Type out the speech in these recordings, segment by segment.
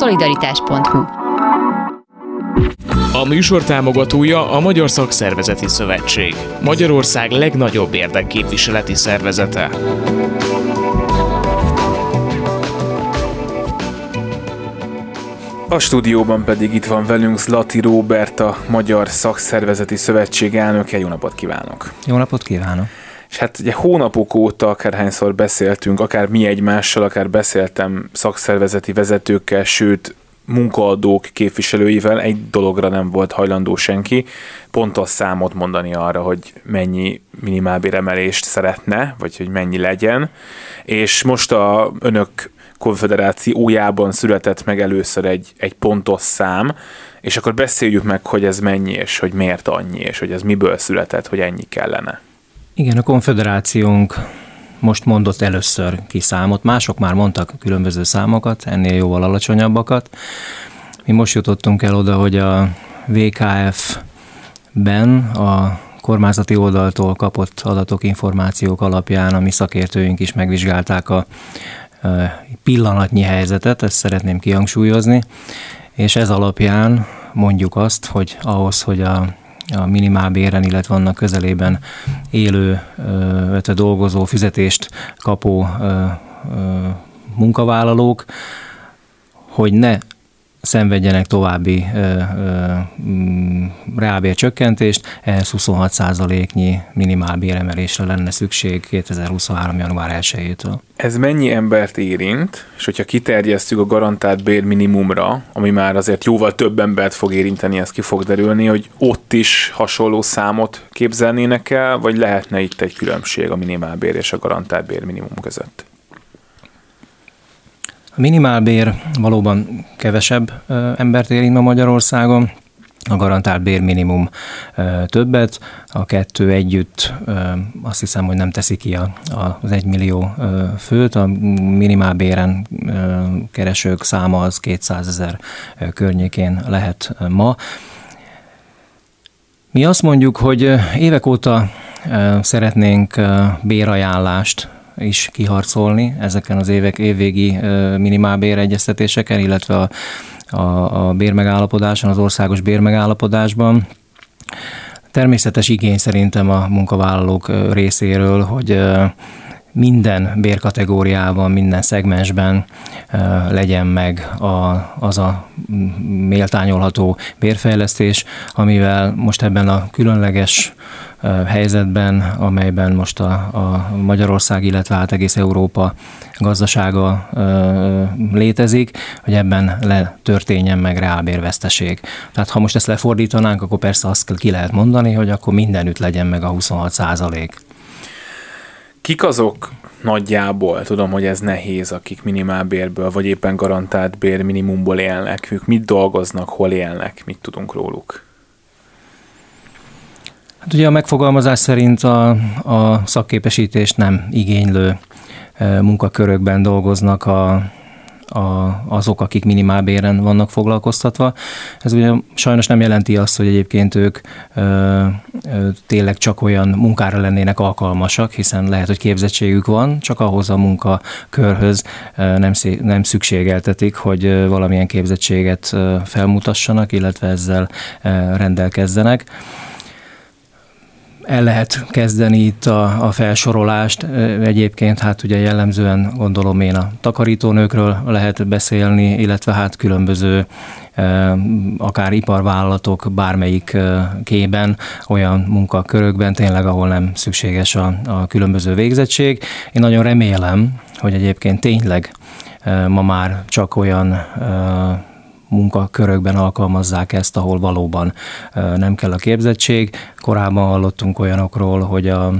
szolidaritás.hu A műsor támogatója a Magyar Szakszervezeti Szövetség, Magyarország legnagyobb érdekképviseleti szervezete. A stúdióban pedig itt van velünk Zlati Róbert, a Magyar Szakszervezeti Szövetség elnöke. Jó napot kívánok! Jó napot kívánok! És hát ugye hónapok óta akárhányszor beszéltünk, akár mi egymással, akár beszéltem szakszervezeti vezetőkkel, sőt munkaadók képviselőivel, egy dologra nem volt hajlandó senki, pontos számot mondani arra, hogy mennyi minimálbéremelést szeretne, vagy hogy mennyi legyen. És most a önök konfederációjában született meg először egy, egy pontos szám, és akkor beszéljük meg, hogy ez mennyi, és hogy miért annyi, és hogy ez miből született, hogy ennyi kellene. Igen, a konfederációnk most mondott először ki számot, mások már mondtak különböző számokat, ennél jóval alacsonyabbakat. Mi most jutottunk el oda, hogy a VKF-ben a kormányzati oldaltól kapott adatok, információk alapján a mi szakértőink is megvizsgálták a pillanatnyi helyzetet, ezt szeretném kihangsúlyozni, és ez alapján mondjuk azt, hogy ahhoz, hogy a a minimálbéren, illetve annak közelében élő, illetve dolgozó, fizetést kapó munkavállalók, hogy ne szenvedjenek további mm, reálbér csökkentést, ehhez 26%-nyi minimálbéremelésre lenne szükség 2023. január 1-től. Ez mennyi embert érint, és hogyha kiterjesztjük a garantált bér minimumra, ami már azért jóval több embert fog érinteni, ez ki fog derülni, hogy ott is hasonló számot képzelnének el, vagy lehetne itt egy különbség a minimálbér és a garantált bér minimum között? A minimálbér valóban kevesebb embert érint ma Magyarországon, a garantált bérminimum többet, a kettő együtt azt hiszem, hogy nem teszi ki az egymillió főt, a minimálbéren keresők száma az 200 ezer környékén lehet ma. Mi azt mondjuk, hogy évek óta szeretnénk bérajánlást is kiharcolni ezeken az évek évvégi minimálbér egyeztetéseken, illetve a, a, a bérmegállapodáson, az országos bérmegállapodásban. Természetes igény szerintem a munkavállalók részéről, hogy minden bérkategóriában, minden szegmensben legyen meg a, az a méltányolható bérfejlesztés, amivel most ebben a különleges helyzetben, amelyben most a, a Magyarország, illetve hát egész Európa gazdasága létezik, hogy ebben letörténjen meg reálbérveszteség. Tehát ha most ezt lefordítanánk, akkor persze azt ki lehet mondani, hogy akkor mindenütt legyen meg a 26 százalék. Kik azok nagyjából, tudom, hogy ez nehéz, akik minimálbérből, vagy éppen garantált bér minimumból élnek, ők mit dolgoznak, hol élnek, mit tudunk róluk? Hát ugye a megfogalmazás szerint a, a szakképesítést nem igénylő e, munkakörökben dolgoznak a, a, azok, akik minimálbéren vannak foglalkoztatva. Ez ugye sajnos nem jelenti azt, hogy egyébként ők ö, ö, tényleg csak olyan munkára lennének alkalmasak, hiszen lehet, hogy képzettségük van, csak ahhoz a munkakörhöz ö, nem, nem szükségeltetik, hogy valamilyen képzettséget felmutassanak, illetve ezzel rendelkezzenek el lehet kezdeni itt a, a felsorolást. Egyébként hát ugye jellemzően gondolom én a takarítónőkről lehet beszélni, illetve hát különböző akár iparvállalatok bármelyik kében, olyan munkakörökben tényleg, ahol nem szükséges a, a különböző végzettség. Én nagyon remélem, hogy egyébként tényleg ma már csak olyan munkakörökben alkalmazzák ezt, ahol valóban nem kell a képzettség. Korábban hallottunk olyanokról, hogy a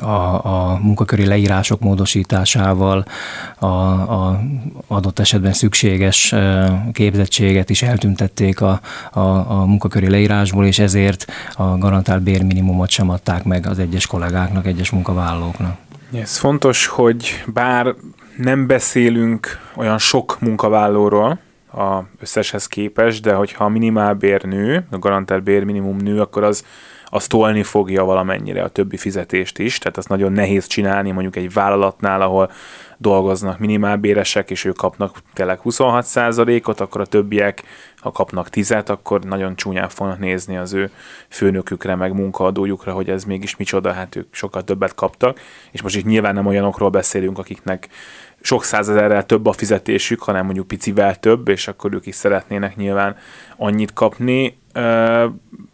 a, a munkaköri leírások módosításával a, a adott esetben szükséges képzettséget is eltüntették a, a, a munkaköri leírásból, és ezért a garantált bérminimumot sem adták meg az egyes kollégáknak, egyes munkavállalóknak. Ez fontos, hogy bár nem beszélünk olyan sok munkavállalóról, a összeshez képest, de hogyha a minimálbér nő, a garantált bér minimum nő, akkor az az tolni fogja valamennyire a többi fizetést is, tehát az nagyon nehéz csinálni mondjuk egy vállalatnál, ahol dolgoznak minimálbéresek, és ők kapnak tényleg 26%-ot, akkor a többiek, ha kapnak 10-et, akkor nagyon csúnyán fognak nézni az ő főnökükre, meg munkaadójukra, hogy ez mégis micsoda, hát ők sokkal többet kaptak, és most itt nyilván nem olyanokról beszélünk, akiknek sok százezerrel több a fizetésük, hanem mondjuk picivel több, és akkor ők is szeretnének nyilván annyit kapni.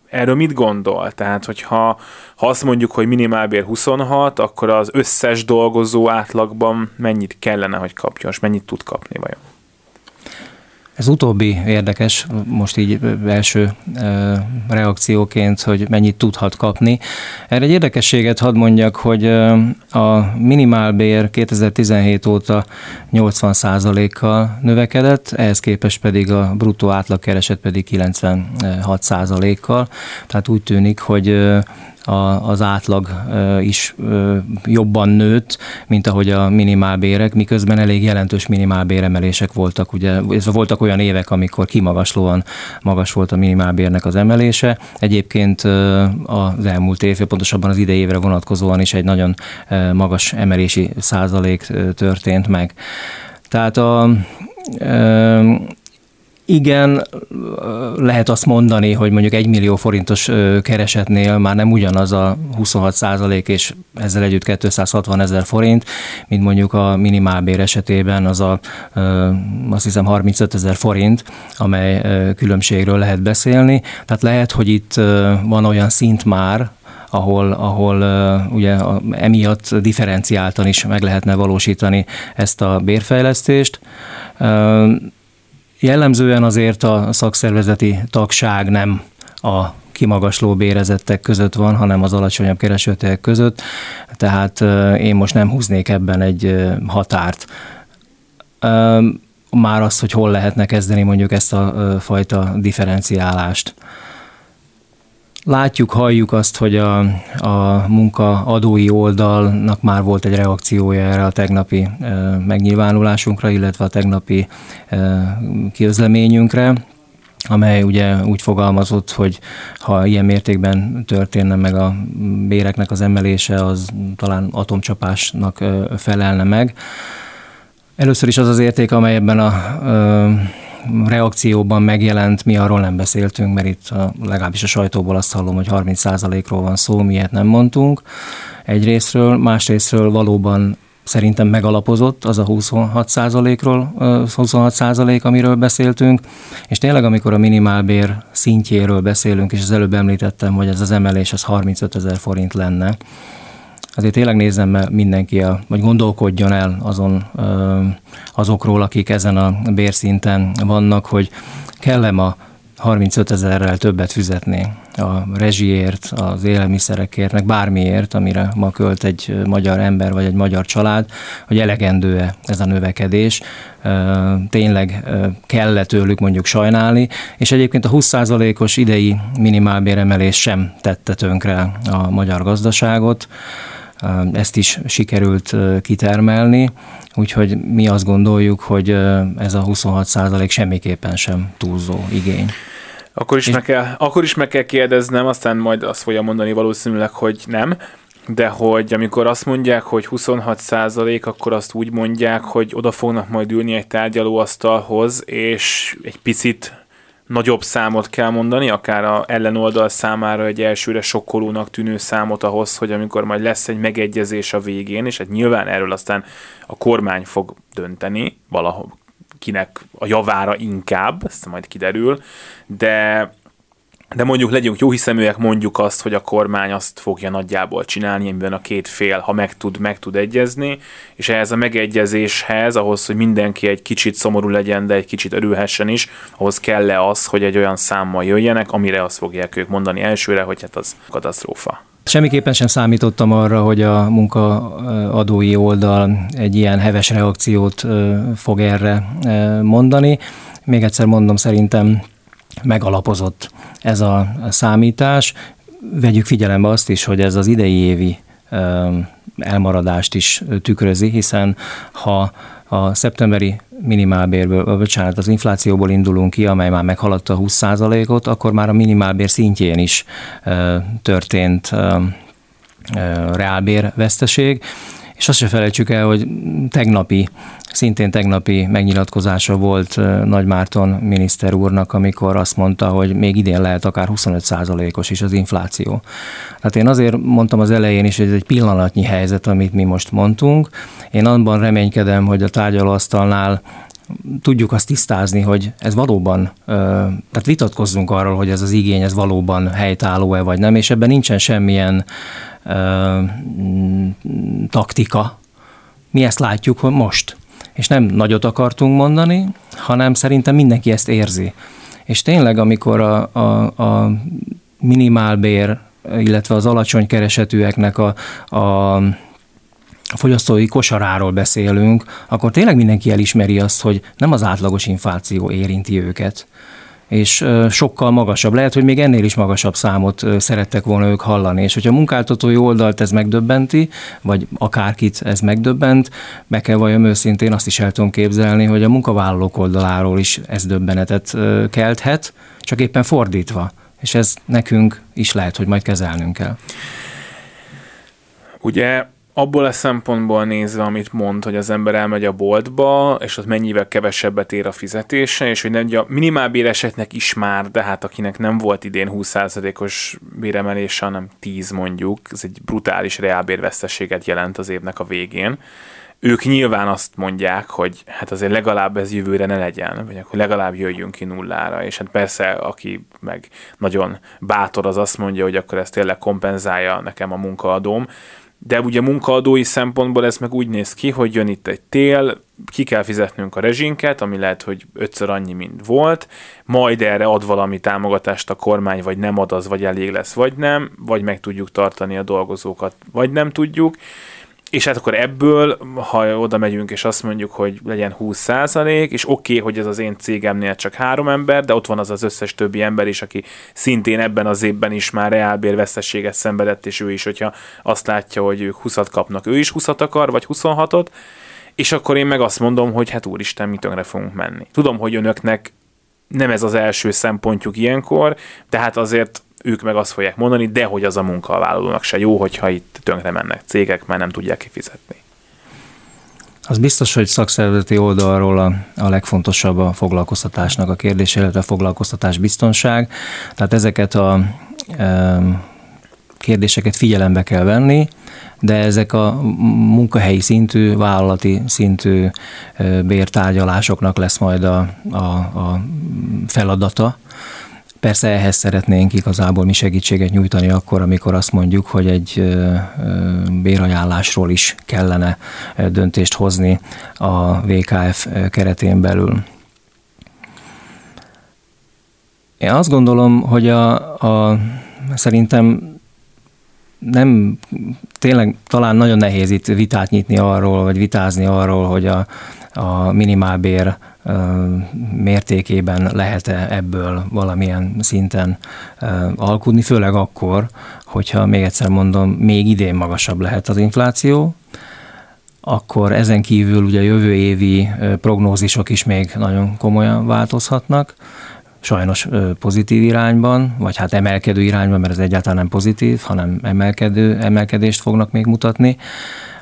Erről mit gondol? Tehát, hogyha ha azt mondjuk, hogy minimálbér 26, akkor az összes dolgozó átlagban mennyit kellene, hogy kapjon, és mennyit tud kapni vajon? Ez utóbbi érdekes, most így első reakcióként, hogy mennyit tudhat kapni. Erre egy érdekességet hadd mondjak, hogy a minimálbér 2017 óta 80%-kal növekedett, ehhez képest pedig a bruttó átlagkereset pedig 96%-kal. Tehát úgy tűnik, hogy a, az átlag is jobban nőtt, mint ahogy a minimálbérek, miközben elég jelentős minimálbéremelések voltak. Ugye voltak olyan évek, amikor kimagaslóan magas volt a minimálbérnek az emelése. Egyébként az elmúlt év, pontosabban az idei évre vonatkozóan is egy nagyon magas emelési százalék történt meg. Tehát a igen, lehet azt mondani, hogy mondjuk egy millió forintos keresetnél már nem ugyanaz a 26 százalék, és ezzel együtt 260 ezer forint, mint mondjuk a minimálbér esetében az a azt hiszem 35 ezer forint, amely különbségről lehet beszélni. Tehát lehet, hogy itt van olyan szint már, ahol, ahol ugye emiatt differenciáltan is meg lehetne valósítani ezt a bérfejlesztést. Jellemzően azért a szakszervezeti tagság nem a kimagasló bérezettek között van, hanem az alacsonyabb keresőtek között, tehát én most nem húznék ebben egy határt. Már az, hogy hol lehetne kezdeni mondjuk ezt a fajta differenciálást. Látjuk, halljuk azt, hogy a, a munkaadói oldalnak már volt egy reakciója erre a tegnapi e, megnyilvánulásunkra, illetve a tegnapi e, kiözleményünkre, amely ugye úgy fogalmazott, hogy ha ilyen mértékben történne meg a béreknek az emelése, az talán atomcsapásnak felelne meg. Először is az az érték, amely ebben a reakcióban megjelent, mi arról nem beszéltünk, mert itt a, legalábbis a sajtóból azt hallom, hogy 30%-ról van szó, miért nem mondtunk egyrésztről, másrésztről valóban szerintem megalapozott az a 26% ról 26 százalék, amiről beszéltünk, és tényleg amikor a minimálbér szintjéről beszélünk, és az előbb említettem, hogy ez az emelés az 35 ezer forint lenne, azért tényleg nézzem meg mindenki, a, vagy gondolkodjon el azon azokról, akik ezen a bérszinten vannak, hogy kell-e ma 35 ezerrel többet fizetni a rezsiért, az élelmiszerekért, meg bármiért, amire ma költ egy magyar ember vagy egy magyar család, hogy elegendő-e ez a növekedés, tényleg kell-e tőlük mondjuk sajnálni, és egyébként a 20%-os idei minimálbéremelés sem tette tönkre a magyar gazdaságot, ezt is sikerült kitermelni, úgyhogy mi azt gondoljuk, hogy ez a 26 százalék semmiképpen sem túlzó igény. Akkor is, meg kell, akkor is meg kell kérdeznem, aztán majd azt fogja mondani valószínűleg, hogy nem, de hogy amikor azt mondják, hogy 26 százalék, akkor azt úgy mondják, hogy oda fognak majd ülni egy tárgyalóasztalhoz, és egy picit nagyobb számot kell mondani, akár a ellenoldal számára egy elsőre sokkolónak tűnő számot ahhoz, hogy amikor majd lesz egy megegyezés a végén, és hát nyilván erről aztán a kormány fog dönteni, valahol kinek a javára inkább, ezt majd kiderül, de de mondjuk legyünk jó hiszeműek, mondjuk azt, hogy a kormány azt fogja nagyjából csinálni, amiben a két fél, ha meg tud, meg tud egyezni, és ehhez a megegyezéshez, ahhoz, hogy mindenki egy kicsit szomorú legyen, de egy kicsit örülhessen is, ahhoz kell-e az, hogy egy olyan számmal jöjjenek, amire azt fogják ők mondani elsőre, hogy hát az katasztrófa. Semmiképpen sem számítottam arra, hogy a munkaadói oldal egy ilyen heves reakciót fog erre mondani. Még egyszer mondom, szerintem megalapozott ez a számítás. Vegyük figyelembe azt is, hogy ez az idei évi elmaradást is tükrözi, hiszen ha a szeptemberi minimálbérből, bocsánat, az inflációból indulunk ki, amely már meghaladta a 20%-ot, akkor már a minimálbér szintjén is történt reálbér veszteség, és azt se felejtsük el, hogy tegnapi, szintén tegnapi megnyilatkozása volt Nagy Márton miniszter úrnak, amikor azt mondta, hogy még idén lehet akár 25%-os is az infláció. Hát én azért mondtam az elején is, hogy ez egy pillanatnyi helyzet, amit mi most mondtunk. Én abban reménykedem, hogy a tárgyalóasztalnál tudjuk azt tisztázni, hogy ez valóban, tehát vitatkozzunk arról, hogy ez az igény, ez valóban helytálló-e vagy nem, és ebben nincsen semmilyen taktika. Mi ezt látjuk hogy most. És nem nagyot akartunk mondani, hanem szerintem mindenki ezt érzi. És tényleg, amikor a, a, a minimálbér, illetve az alacsony keresetűeknek a, a a fogyasztói kosaráról beszélünk, akkor tényleg mindenki elismeri azt, hogy nem az átlagos infláció érinti őket, és sokkal magasabb. Lehet, hogy még ennél is magasabb számot szerettek volna ők hallani, és hogyha a munkáltatói oldalt ez megdöbbenti, vagy akárkit ez megdöbbent, be kell valljam őszintén azt is el tudom képzelni, hogy a munkavállalók oldaláról is ez döbbenetet kelthet, csak éppen fordítva. És ez nekünk is lehet, hogy majd kezelnünk kell. Ugye abból a szempontból nézve, amit mond, hogy az ember elmegy a boltba, és ott mennyivel kevesebbet ér a fizetése, és hogy nem, a minimálbéresetnek is már, de hát akinek nem volt idén 20%-os béremelése, hanem 10 mondjuk, ez egy brutális reálbérveszteséget jelent az évnek a végén. Ők nyilván azt mondják, hogy hát azért legalább ez jövőre ne legyen, vagy akkor legalább jöjjünk ki nullára, és hát persze, aki meg nagyon bátor, az azt mondja, hogy akkor ezt tényleg kompenzálja nekem a munkaadóm, de ugye munkaadói szempontból ez meg úgy néz ki, hogy jön itt egy tél, ki kell fizetnünk a rezsinket, ami lehet, hogy ötször annyi, mint volt, majd erre ad valami támogatást a kormány, vagy nem ad az, vagy elég lesz, vagy nem, vagy meg tudjuk tartani a dolgozókat, vagy nem tudjuk, és hát akkor ebből, ha oda megyünk, és azt mondjuk, hogy legyen 20 százalék, és oké, okay, hogy ez az én cégemnél csak három ember, de ott van az az összes többi ember is, aki szintén ebben az évben is már reálbérvesztességet szenvedett, és ő is, hogyha azt látja, hogy ők 20 kapnak, ő is 20 akar, vagy 26-ot, és akkor én meg azt mondom, hogy hát úristen, mi tönkre fogunk menni. Tudom, hogy önöknek nem ez az első szempontjuk ilyenkor, tehát azért ők meg azt fogják mondani, de hogy az a munkavállalónak se jó, hogyha itt tönkre mennek cégek, mert nem tudják kifizetni. Az biztos, hogy szakszervezeti oldalról a, a legfontosabb a foglalkoztatásnak a kérdése, illetve a foglalkoztatás biztonság. Tehát ezeket a e, kérdéseket figyelembe kell venni, de ezek a munkahelyi szintű, vállalati szintű e, bértárgyalásoknak lesz majd a, a, a feladata Persze ehhez szeretnénk igazából mi segítséget nyújtani akkor, amikor azt mondjuk, hogy egy bérajánlásról is kellene döntést hozni a VKF keretén belül. Én azt gondolom, hogy a, a szerintem nem, tényleg talán nagyon nehéz itt vitát nyitni arról, vagy vitázni arról, hogy a, a minimálbér mértékében lehet-e ebből valamilyen szinten alkudni, főleg akkor, hogyha még egyszer mondom, még idén magasabb lehet az infláció, akkor ezen kívül ugye jövő évi prognózisok is még nagyon komolyan változhatnak, sajnos pozitív irányban, vagy hát emelkedő irányban, mert ez egyáltalán nem pozitív, hanem emelkedő, emelkedést fognak még mutatni.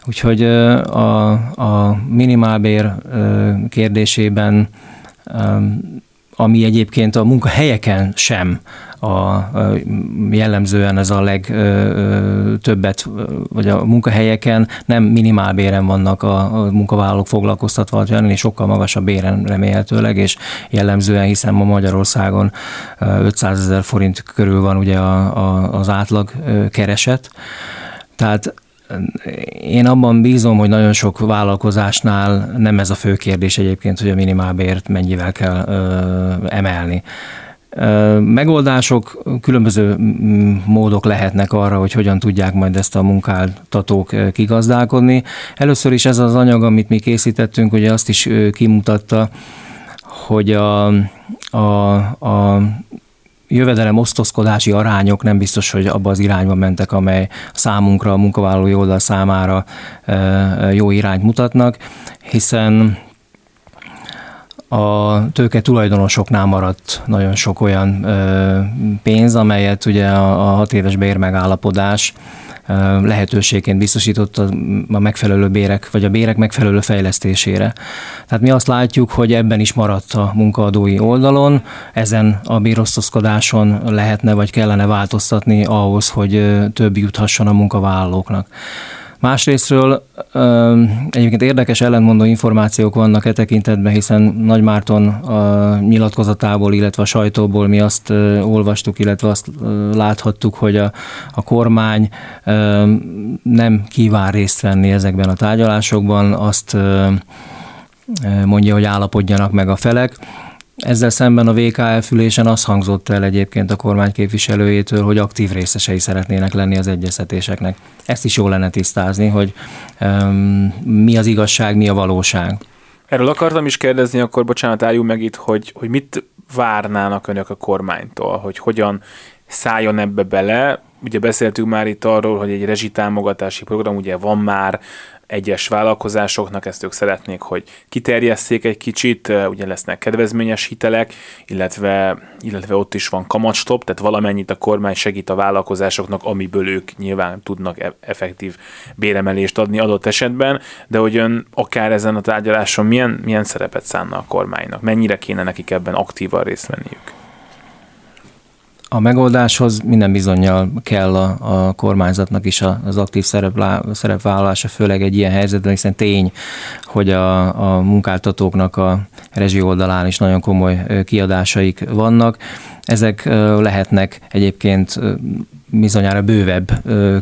Úgyhogy a, a minimálbér kérdésében, ami egyébként a munkahelyeken sem a, jellemzően ez a legtöbbet, vagy a munkahelyeken nem minimálbéren vannak a, a munkavállalók foglalkoztatva, hanem sokkal magasabb béren remélhetőleg, és jellemzően, hiszen ma Magyarországon 500 ezer forint körül van ugye a, a, az átlag kereset. Tehát én abban bízom, hogy nagyon sok vállalkozásnál nem ez a fő kérdés egyébként, hogy a minimálbért mennyivel kell ö, emelni. Megoldások, különböző módok lehetnek arra, hogy hogyan tudják majd ezt a munkáltatók kigazdálkodni. Először is ez az anyag, amit mi készítettünk, ugye azt is kimutatta, hogy a, a, a jövedelem osztozkodási arányok nem biztos, hogy abba az irányba mentek, amely számunkra, a munkavállalói oldal számára jó irányt mutatnak, hiszen a tőke tulajdonosoknál maradt nagyon sok olyan pénz, amelyet ugye a, hat éves bérmegállapodás lehetőségként biztosított a megfelelő bérek, vagy a bérek megfelelő fejlesztésére. Tehát mi azt látjuk, hogy ebben is maradt a munkaadói oldalon, ezen a bérosztozkodáson lehetne vagy kellene változtatni ahhoz, hogy több juthasson a munkavállalóknak. Másrésztről egyébként érdekes ellentmondó információk vannak e tekintetben, hiszen Nagy Márton a nyilatkozatából, illetve a sajtóból mi azt olvastuk, illetve azt láthattuk, hogy a, a kormány nem kíván részt venni ezekben a tárgyalásokban, azt mondja, hogy állapodjanak meg a felek. Ezzel szemben a VKF ülésen az hangzott el egyébként a kormány képviselőjétől, hogy aktív részesei szeretnének lenni az egyeztetéseknek. Ezt is jól lenne tisztázni, hogy um, mi az igazság, mi a valóság. Erről akartam is kérdezni, akkor bocsánat, álljunk meg itt, hogy, hogy mit várnának önök a kormánytól, hogy hogyan szálljon ebbe bele. Ugye beszéltünk már itt arról, hogy egy rezsitámogatási program ugye van már, egyes vállalkozásoknak, ezt ők szeretnék, hogy kiterjesszék egy kicsit, ugye lesznek kedvezményes hitelek, illetve, illetve ott is van kamatstop, tehát valamennyit a kormány segít a vállalkozásoknak, amiből ők nyilván tudnak e- effektív béremelést adni adott esetben, de hogy ön akár ezen a tárgyaláson milyen, milyen szerepet szánna a kormánynak, mennyire kéne nekik ebben aktívan részt venniük? A megoldáshoz minden bizonyal kell a, a kormányzatnak is az aktív szereplá, szerepvállalása, főleg egy ilyen helyzetben, hiszen tény, hogy a, a munkáltatóknak a rezsi oldalán is nagyon komoly kiadásaik vannak. Ezek lehetnek egyébként bizonyára bővebb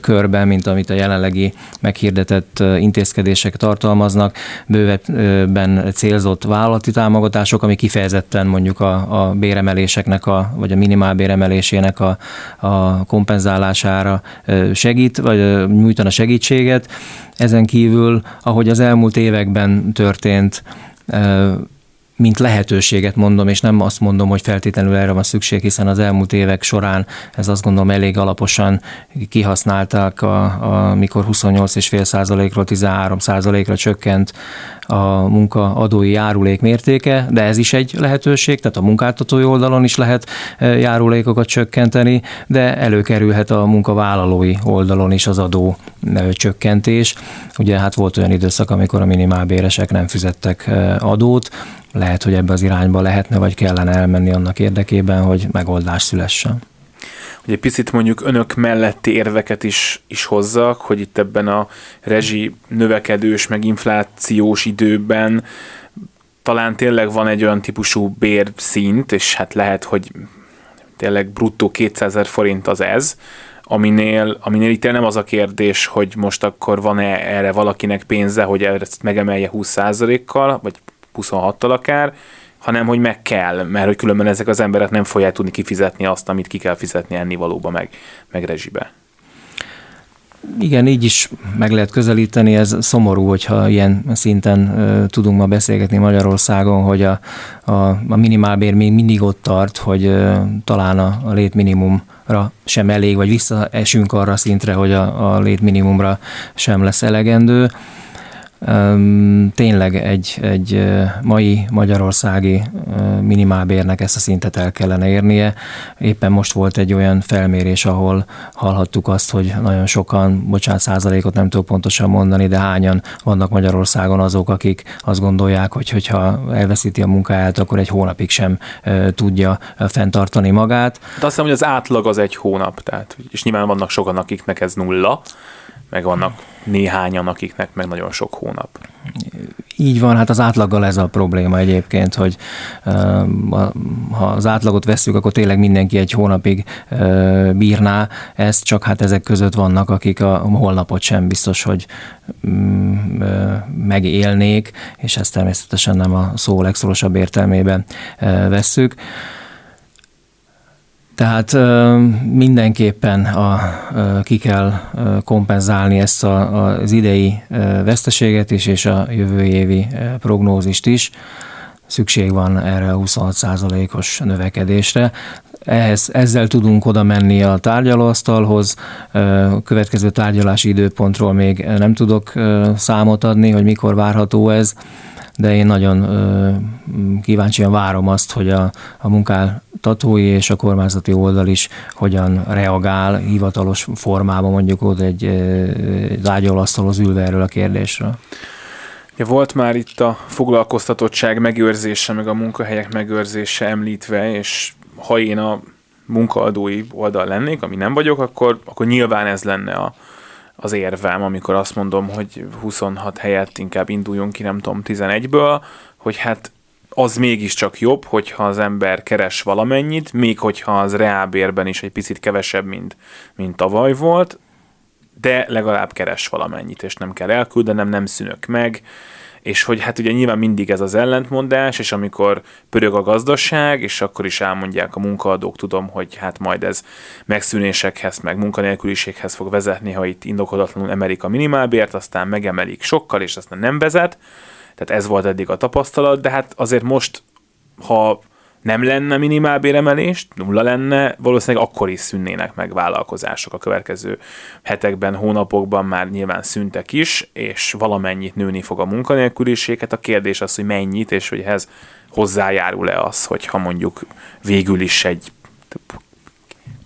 körben, mint amit a jelenlegi meghirdetett intézkedések tartalmaznak, bővebben célzott vállalati támogatások, ami kifejezetten mondjuk a, a béremeléseknek, a, vagy a minimál béremelésének a, a kompenzálására segít, vagy nyújtana segítséget. Ezen kívül, ahogy az elmúlt években történt, mint lehetőséget mondom, és nem azt mondom, hogy feltétlenül erre van szükség, hiszen az elmúlt évek során ez azt gondolom elég alaposan kihasználták, a, a, mikor 28,5%-ról 13%-ra csökkent a munkaadói járulék mértéke, de ez is egy lehetőség, tehát a munkáltatói oldalon is lehet e, járulékokat csökkenteni, de előkerülhet a munkavállalói oldalon is az adó e, csökkentés. Ugye hát volt olyan időszak, amikor a minimálbéresek nem fizettek e, adót, lehet, hogy ebbe az irányba lehetne, vagy kellene elmenni annak érdekében, hogy megoldás szülessen. Ugye picit mondjuk önök melletti érveket is, is hozzak, hogy itt ebben a rezsi növekedős, meg inflációs időben talán tényleg van egy olyan típusú bérszint, és hát lehet, hogy tényleg bruttó 200 ezer forint az ez, aminél, aminél itt nem az a kérdés, hogy most akkor van-e erre valakinek pénze, hogy ezt megemelje 20%-kal, vagy 26-tal akár, hanem hogy meg kell, mert hogy különben ezek az emberek nem fogják tudni kifizetni azt, amit ki kell fizetni ennivalóba, meg, meg rezsibe. Igen, így is meg lehet közelíteni, ez szomorú, hogyha ilyen szinten tudunk ma beszélgetni Magyarországon, hogy a, a, a minimálbér még mindig ott tart, hogy talán a, a létminimumra sem elég, vagy visszaesünk arra szintre, hogy a, a létminimumra sem lesz elegendő tényleg egy, egy mai magyarországi minimálbérnek ezt a szintet el kellene érnie. Éppen most volt egy olyan felmérés, ahol hallhattuk azt, hogy nagyon sokan, bocsánat, százalékot nem tudok pontosan mondani, de hányan vannak Magyarországon azok, akik azt gondolják, hogy hogyha elveszíti a munkáját, akkor egy hónapig sem tudja fenntartani magát. De azt hiszem, hogy az átlag az egy hónap, tehát, és nyilván vannak sokan, akiknek ez nulla, meg vannak néhányan, akiknek meg nagyon sok hónap. Így van, hát az átlaggal ez a probléma egyébként, hogy ha az átlagot veszük, akkor tényleg mindenki egy hónapig bírná ezt, csak hát ezek között vannak, akik a holnapot sem biztos, hogy mm, megélnék, és ezt természetesen nem a szó legszorosabb értelmében vesszük. Tehát mindenképpen a, ki kell kompenzálni ezt a, az idei veszteséget is, és a jövő évi prognózist is. szükség van erre a 26%-os növekedésre. Ehhez, ezzel tudunk oda menni a tárgyalóasztalhoz. Következő tárgyalási időpontról még nem tudok számot adni, hogy mikor várható ez, de én nagyon kíváncsian várom azt, hogy a, a munkáltatói és a kormányzati oldal is hogyan reagál hivatalos formában mondjuk ott egy, egy ágyalasztalhoz ülve erről a kérdésről. Ja, volt már itt a foglalkoztatottság megőrzése, meg a munkahelyek megőrzése említve, és ha én a munkaadói oldal lennék, ami nem vagyok, akkor, akkor nyilván ez lenne a, az érvem, amikor azt mondom, hogy 26 helyett inkább induljunk ki, nem tudom, 11-ből, hogy hát az mégiscsak jobb, hogyha az ember keres valamennyit, még hogyha az reálbérben is egy picit kevesebb, mint, mint tavaly volt, de legalább keres valamennyit, és nem kell elküldenem, nem szűnök meg, és hogy hát ugye nyilván mindig ez az ellentmondás, és amikor pörög a gazdaság, és akkor is elmondják a munkaadók, tudom, hogy hát majd ez megszűnésekhez, meg munkanélküliséghez fog vezetni, ha itt indokolatlanul emelik a minimálbért, aztán megemelik sokkal, és aztán nem vezet. Tehát ez volt eddig a tapasztalat, de hát azért most, ha nem lenne minimálbéremelés, nulla lenne, valószínűleg akkor is szűnnének meg vállalkozások a következő hetekben, hónapokban már nyilván szüntek is, és valamennyit nőni fog a munkanélküliséget. A kérdés az, hogy mennyit, és hogy ehhez hozzájárul-e az, hogyha mondjuk végül is egy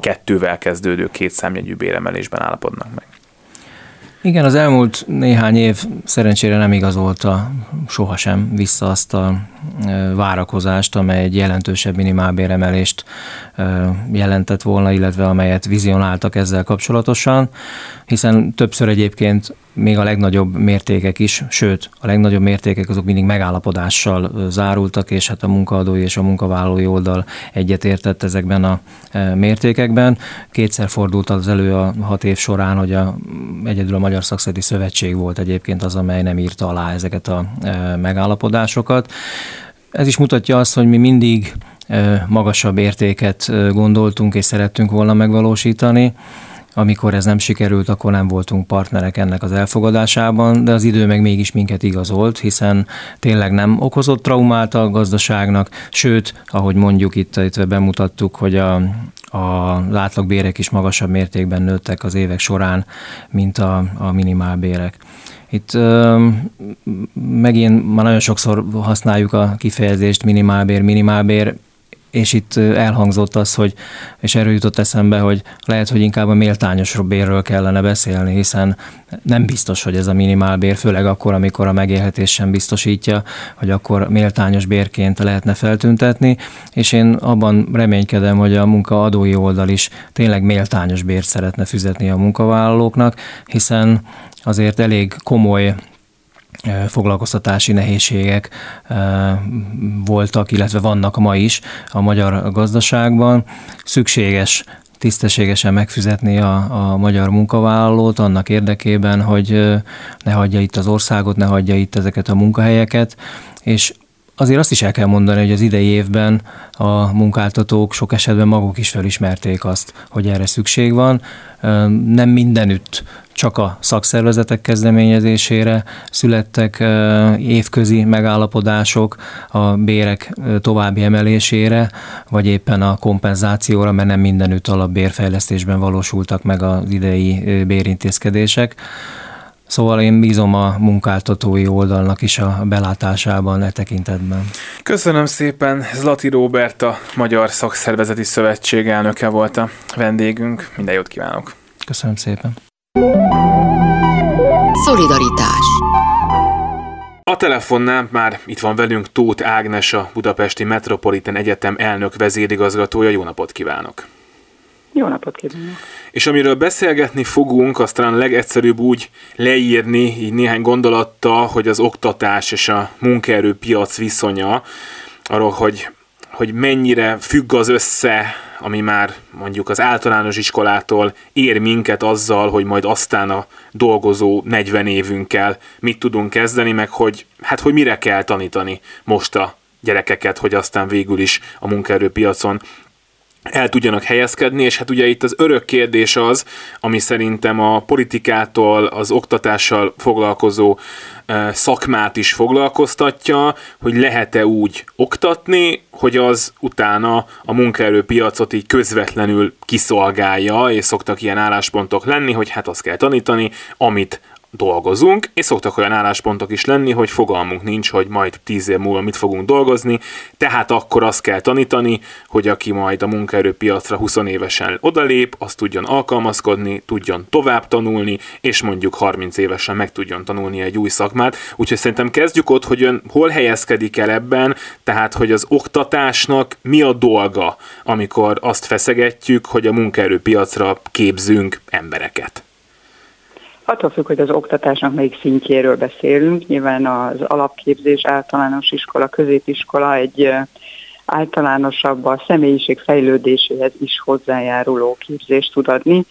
kettővel kezdődő két számjegyű béremelésben állapodnak meg. Igen, az elmúlt néhány év szerencsére nem igazolta sohasem vissza azt a várakozást, amely egy jelentősebb minimálbéremelést jelentett volna, illetve amelyet vizionáltak ezzel kapcsolatosan, hiszen többször egyébként még a legnagyobb mértékek is, sőt, a legnagyobb mértékek azok mindig megállapodással zárultak, és hát a munkaadói és a munkavállalói oldal egyetértett ezekben a mértékekben. Kétszer fordult az elő a hat év során, hogy a, egyedül a Magyar Szakszeti Szövetség volt egyébként az, amely nem írta alá ezeket a megállapodásokat. Ez is mutatja azt, hogy mi mindig magasabb értéket gondoltunk és szerettünk volna megvalósítani. Amikor ez nem sikerült, akkor nem voltunk partnerek ennek az elfogadásában, de az idő meg mégis minket igazolt, hiszen tényleg nem okozott traumát a gazdaságnak, sőt, ahogy mondjuk itt, itt bemutattuk, hogy a, a átlagbérek is magasabb mértékben nőttek az évek során, mint a, a minimálbérek. Itt ö, megint már nagyon sokszor használjuk a kifejezést minimálbér, minimálbér, és itt elhangzott az, hogy, és erről jutott eszembe, hogy lehet, hogy inkább a méltányos bérről kellene beszélni, hiszen nem biztos, hogy ez a minimálbér, főleg akkor, amikor a megélhetés sem biztosítja, hogy akkor méltányos bérként lehetne feltüntetni, és én abban reménykedem, hogy a munkaadói oldal is tényleg méltányos bért szeretne fizetni a munkavállalóknak, hiszen azért elég komoly foglalkoztatási nehézségek voltak, illetve vannak ma is a magyar gazdaságban. Szükséges tisztességesen megfizetni a, a magyar munkavállalót annak érdekében, hogy ne hagyja itt az országot, ne hagyja itt ezeket a munkahelyeket, és Azért azt is el kell mondani, hogy az idei évben a munkáltatók sok esetben maguk is felismerték azt, hogy erre szükség van. Nem mindenütt csak a szakszervezetek kezdeményezésére születtek évközi megállapodások a bérek további emelésére, vagy éppen a kompenzációra, mert nem mindenütt alapbérfejlesztésben valósultak meg az idei bérintézkedések. Szóval én bízom a munkáltatói oldalnak is a belátásában e tekintetben. Köszönöm szépen. Zlati Róbert, a Magyar Szakszervezeti Szövetség elnöke volt a vendégünk. Minden jót kívánok. Köszönöm szépen. Szolidaritás a telefonnál már itt van velünk Tóth Ágnes, a Budapesti Metropolitan Egyetem elnök vezérigazgatója. Jó napot kívánok! Jó napot kívánok! És amiről beszélgetni fogunk, azt talán legegyszerűbb úgy leírni, így néhány gondolattal, hogy az oktatás és a munkaerőpiac viszonya, arról, hogy, hogy mennyire függ az össze, ami már mondjuk az általános iskolától ér minket azzal, hogy majd aztán a dolgozó 40 évünkkel mit tudunk kezdeni, meg hogy, hát, hogy mire kell tanítani most a gyerekeket, hogy aztán végül is a munkaerőpiacon el tudjanak helyezkedni, és hát ugye itt az örök kérdés az, ami szerintem a politikától, az oktatással foglalkozó szakmát is foglalkoztatja, hogy lehet-e úgy oktatni, hogy az utána a munkaerőpiacot így közvetlenül kiszolgálja, és szoktak ilyen álláspontok lenni, hogy hát azt kell tanítani, amit dolgozunk, és szoktak olyan álláspontok is lenni, hogy fogalmunk nincs, hogy majd tíz év múlva mit fogunk dolgozni, tehát akkor azt kell tanítani, hogy aki majd a munkaerőpiacra 20 évesen odalép, az tudjon alkalmazkodni, tudjon tovább tanulni, és mondjuk 30 évesen meg tudjon tanulni egy új szakmát. Úgyhogy szerintem kezdjük ott, hogy ön hol helyezkedik el ebben, tehát hogy az oktatásnak mi a dolga, amikor azt feszegetjük, hogy a munkaerőpiacra képzünk embereket. Attól függ, hogy az oktatásnak melyik szintjéről beszélünk. Nyilván az alapképzés, általános iskola, középiskola egy általánosabb a személyiség fejlődéséhez is hozzájáruló képzést tud adni,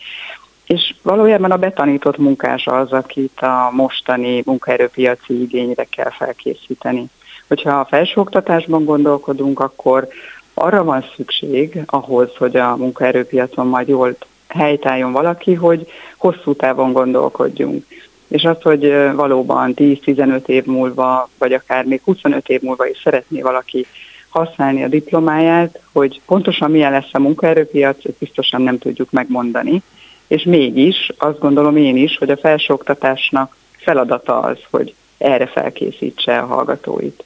és valójában a betanított munkás az, akit a mostani munkaerőpiaci igényre kell felkészíteni. Hogyha a felsőoktatásban gondolkodunk, akkor arra van szükség ahhoz, hogy a munkaerőpiacon majd jól helytálljon valaki, hogy hosszú távon gondolkodjunk. És az, hogy valóban 10-15 év múlva, vagy akár még 25 év múlva is szeretné valaki használni a diplomáját, hogy pontosan milyen lesz a munkaerőpiac, ezt biztosan nem tudjuk megmondani. És mégis azt gondolom én is, hogy a felsőoktatásnak feladata az, hogy erre felkészítse a hallgatóit.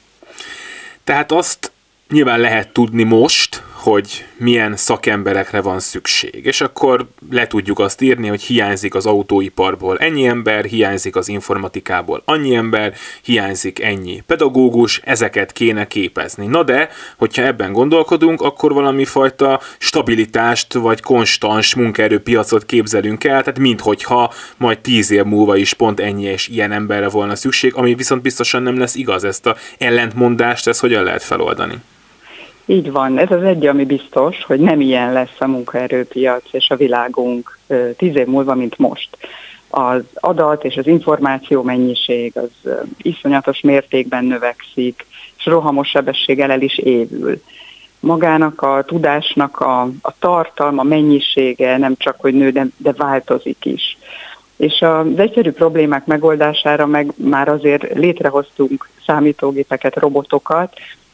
Tehát azt nyilván lehet tudni most, hogy milyen szakemberekre van szükség. És akkor le tudjuk azt írni, hogy hiányzik az autóiparból ennyi ember, hiányzik az informatikából annyi ember, hiányzik ennyi pedagógus, ezeket kéne képezni. Na de, hogyha ebben gondolkodunk, akkor valami fajta stabilitást vagy konstans munkaerőpiacot képzelünk el, tehát minthogyha majd tíz év múlva is pont ennyi és ilyen emberre volna szükség, ami viszont biztosan nem lesz igaz. Ezt a ellentmondást, ezt hogyan lehet feloldani? Így van, ez az egy, ami biztos, hogy nem ilyen lesz a munkaerőpiac és a világunk tíz év múlva, mint most. Az adat és az információ mennyiség az iszonyatos mértékben növekszik, és rohamos sebességgel el is évül. Magának a tudásnak a, a tartalma, mennyisége nem csak, hogy nő, de, de változik is. És az egyszerű problémák megoldására meg már azért létrehoztunk számítógépeket, robotokat,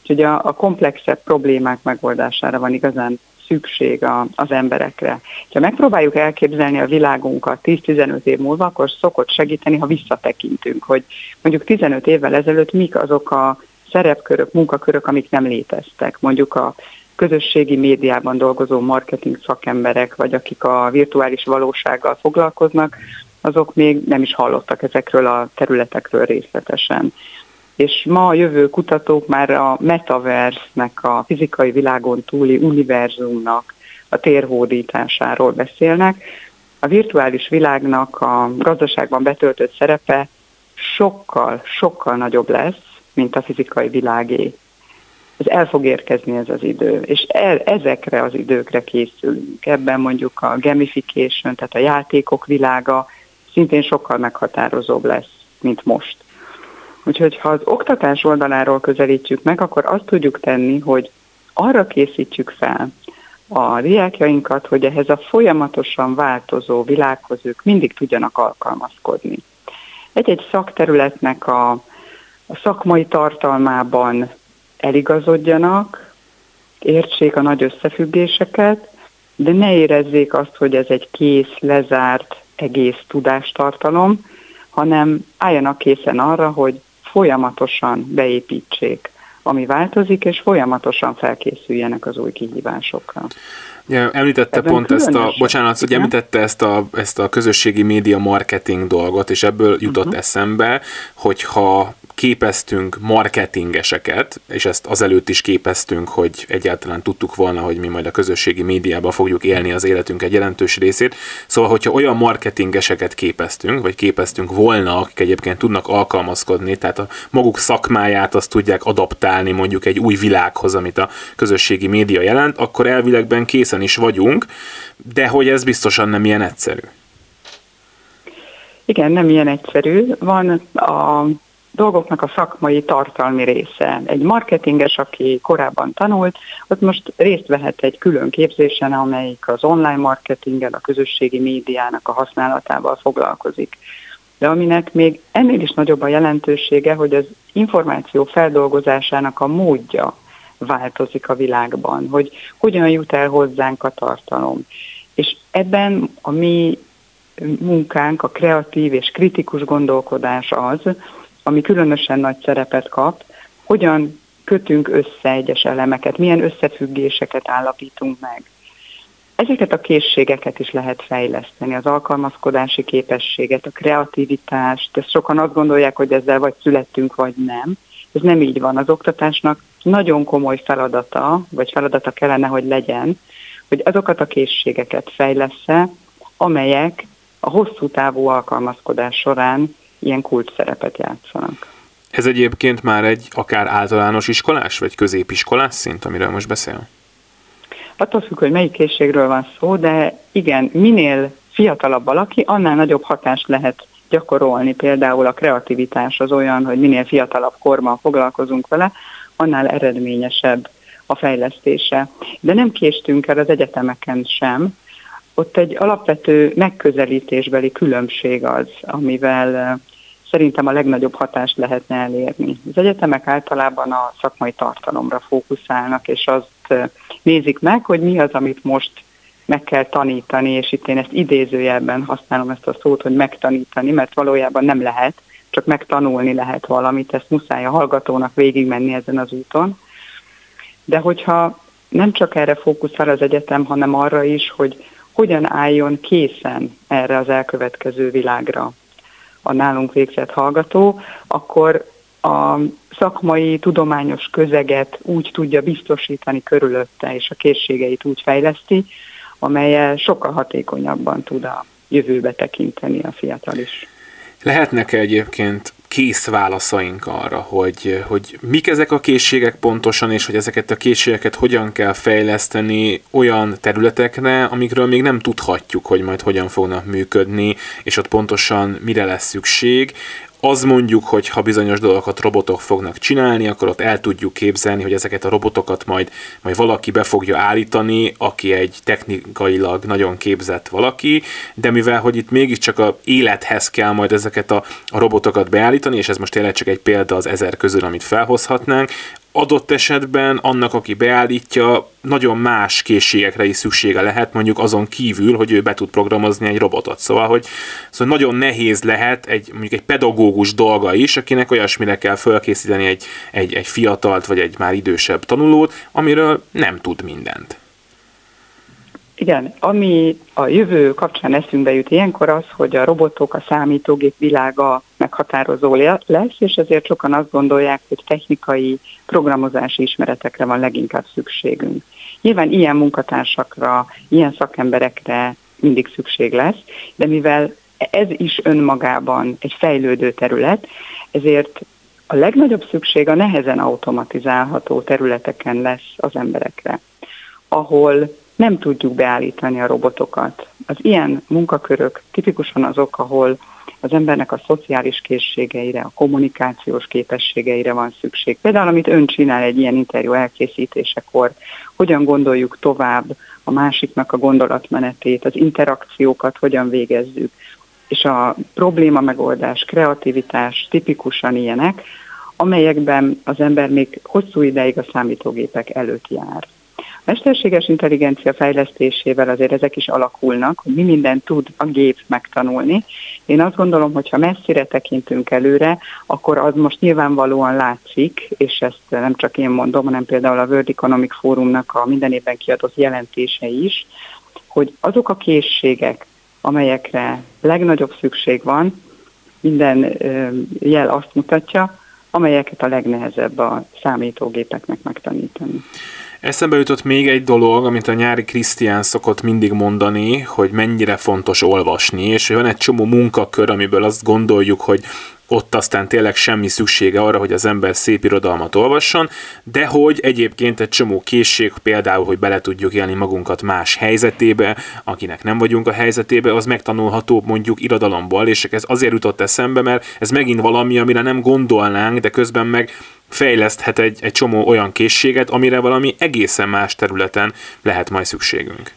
Úgyhogy a, a komplexebb problémák megoldására van igazán szükség a, az emberekre. Ha megpróbáljuk elképzelni a világunkat 10-15 év múlva, akkor szokott segíteni, ha visszatekintünk, hogy mondjuk 15 évvel ezelőtt mik azok a szerepkörök, munkakörök, amik nem léteztek. Mondjuk a közösségi médiában dolgozó marketing szakemberek, vagy akik a virtuális valósággal foglalkoznak, azok még nem is hallottak ezekről a területekről részletesen és ma a jövő kutatók már a metaverse-nek, a fizikai világon túli univerzumnak a térhódításáról beszélnek. A virtuális világnak a gazdaságban betöltött szerepe sokkal, sokkal nagyobb lesz, mint a fizikai világé. Ez el fog érkezni ez az idő, és el, ezekre az időkre készülünk. Ebben mondjuk a gamification, tehát a játékok világa szintén sokkal meghatározóbb lesz, mint most. Úgyhogy ha az oktatás oldaláról közelítjük meg, akkor azt tudjuk tenni, hogy arra készítjük fel a diákjainkat, hogy ehhez a folyamatosan változó világhoz ők mindig tudjanak alkalmazkodni. Egy-egy szakterületnek a, a szakmai tartalmában eligazodjanak, értsék a nagy összefüggéseket, de ne érezzék azt, hogy ez egy kész, lezárt, egész tudástartalom, hanem álljanak készen arra, hogy folyamatosan beépítsék, ami változik, és folyamatosan felkészüljenek az új kihívásokra. Ja, említette Ebben pont ezt a, bocsánat, hogy említette ezt a, ezt a közösségi média marketing dolgot, és ebből jutott uh-huh. eszembe, hogyha képeztünk marketingeseket, és ezt azelőtt is képeztünk, hogy egyáltalán tudtuk volna, hogy mi majd a közösségi médiában fogjuk élni az életünk egy jelentős részét. Szóval, hogyha olyan marketingeseket képeztünk, vagy képeztünk volna, akik egyébként tudnak alkalmazkodni, tehát a maguk szakmáját azt tudják adaptálni mondjuk egy új világhoz, amit a közösségi média jelent, akkor elvilegben készen is vagyunk, de hogy ez biztosan nem ilyen egyszerű. Igen, nem ilyen egyszerű. Van a dolgoknak a szakmai tartalmi része. Egy marketinges, aki korábban tanult, az most részt vehet egy külön képzésen, amelyik az online marketingen, a közösségi médiának a használatával foglalkozik. De aminek még ennél is nagyobb a jelentősége, hogy az információ feldolgozásának a módja változik a világban, hogy hogyan jut el hozzánk a tartalom. És ebben a mi munkánk, a kreatív és kritikus gondolkodás az, ami különösen nagy szerepet kap, hogyan kötünk össze egyes elemeket, milyen összefüggéseket állapítunk meg. Ezeket a készségeket is lehet fejleszteni, az alkalmazkodási képességet, a kreativitást. Ezt sokan azt gondolják, hogy ezzel vagy születtünk, vagy nem. Ez nem így van. Az oktatásnak nagyon komoly feladata, vagy feladata kellene, hogy legyen, hogy azokat a készségeket fejlesz amelyek a hosszú távú alkalmazkodás során ilyen kult szerepet játszanak. Ez egyébként már egy akár általános iskolás, vagy középiskolás szint, amiről most beszél? Attól függ, hogy melyik készségről van szó, de igen, minél fiatalabb valaki, annál nagyobb hatást lehet gyakorolni. Például a kreativitás az olyan, hogy minél fiatalabb korban foglalkozunk vele, annál eredményesebb a fejlesztése. De nem késtünk el az egyetemeken sem. Ott egy alapvető megközelítésbeli különbség az, amivel szerintem a legnagyobb hatást lehetne elérni. Az egyetemek általában a szakmai tartalomra fókuszálnak, és azt nézik meg, hogy mi az, amit most meg kell tanítani, és itt én ezt idézőjelben használom ezt a szót, hogy megtanítani, mert valójában nem lehet, csak megtanulni lehet valamit, ezt muszáj a hallgatónak végigmenni ezen az úton. De hogyha nem csak erre fókuszál az egyetem, hanem arra is, hogy hogyan álljon készen erre az elkövetkező világra a nálunk végzett hallgató, akkor a szakmai, tudományos közeget úgy tudja biztosítani körülötte, és a készségeit úgy fejleszti, amelyel sokkal hatékonyabban tud a jövőbe tekinteni a fiatal is. Lehetnek-e egyébként kész válaszaink arra, hogy, hogy mik ezek a készségek pontosan, és hogy ezeket a készségeket hogyan kell fejleszteni olyan területekre, amikről még nem tudhatjuk, hogy majd hogyan fognak működni, és ott pontosan mire lesz szükség az mondjuk, hogy ha bizonyos dolgokat robotok fognak csinálni, akkor ott el tudjuk képzelni, hogy ezeket a robotokat majd, majd valaki be fogja állítani, aki egy technikailag nagyon képzett valaki, de mivel, hogy itt mégiscsak a élethez kell majd ezeket a, a robotokat beállítani, és ez most tényleg csak egy példa az ezer közül, amit felhozhatnánk, adott esetben annak, aki beállítja, nagyon más készségekre is szüksége lehet, mondjuk azon kívül, hogy ő be tud programozni egy robotot. Szóval, hogy szóval nagyon nehéz lehet egy, mondjuk egy pedagógus dolga is, akinek olyasmire kell fölkészíteni egy, egy, egy fiatalt vagy egy már idősebb tanulót, amiről nem tud mindent. Igen, ami a jövő kapcsán eszünkbe jut ilyenkor az, hogy a robotok, a számítógép világa meghatározó lesz, és ezért sokan azt gondolják, hogy technikai programozási ismeretekre van leginkább szükségünk. Nyilván ilyen munkatársakra, ilyen szakemberekre mindig szükség lesz, de mivel ez is önmagában egy fejlődő terület, ezért a legnagyobb szükség a nehezen automatizálható területeken lesz az emberekre, ahol nem tudjuk beállítani a robotokat. Az ilyen munkakörök tipikusan azok, ahol az embernek a szociális készségeire, a kommunikációs képességeire van szükség. Például, amit ön csinál egy ilyen interjú elkészítésekor, hogyan gondoljuk tovább a másiknak a gondolatmenetét, az interakciókat hogyan végezzük. És a probléma megoldás, kreativitás tipikusan ilyenek, amelyekben az ember még hosszú ideig a számítógépek előtt jár mesterséges intelligencia fejlesztésével azért ezek is alakulnak, hogy mi mindent tud a gép megtanulni. Én azt gondolom, hogy ha messzire tekintünk előre, akkor az most nyilvánvalóan látszik, és ezt nem csak én mondom, hanem például a World Economic Forumnak a minden évben kiadott jelentése is, hogy azok a készségek, amelyekre legnagyobb szükség van, minden jel azt mutatja, amelyeket a legnehezebb a számítógépeknek megtanítani. Eszembe jutott még egy dolog, amit a nyári Krisztián szokott mindig mondani, hogy mennyire fontos olvasni, és van egy csomó munkakör, amiből azt gondoljuk, hogy ott aztán tényleg semmi szüksége arra, hogy az ember szép irodalmat olvasson, de hogy egyébként egy csomó készség, például, hogy bele tudjuk élni magunkat más helyzetébe, akinek nem vagyunk a helyzetébe, az megtanulható mondjuk irodalomból, és ez azért jutott eszembe, mert ez megint valami, amire nem gondolnánk, de közben meg fejleszthet egy, egy csomó olyan készséget, amire valami egészen más területen lehet majd szükségünk.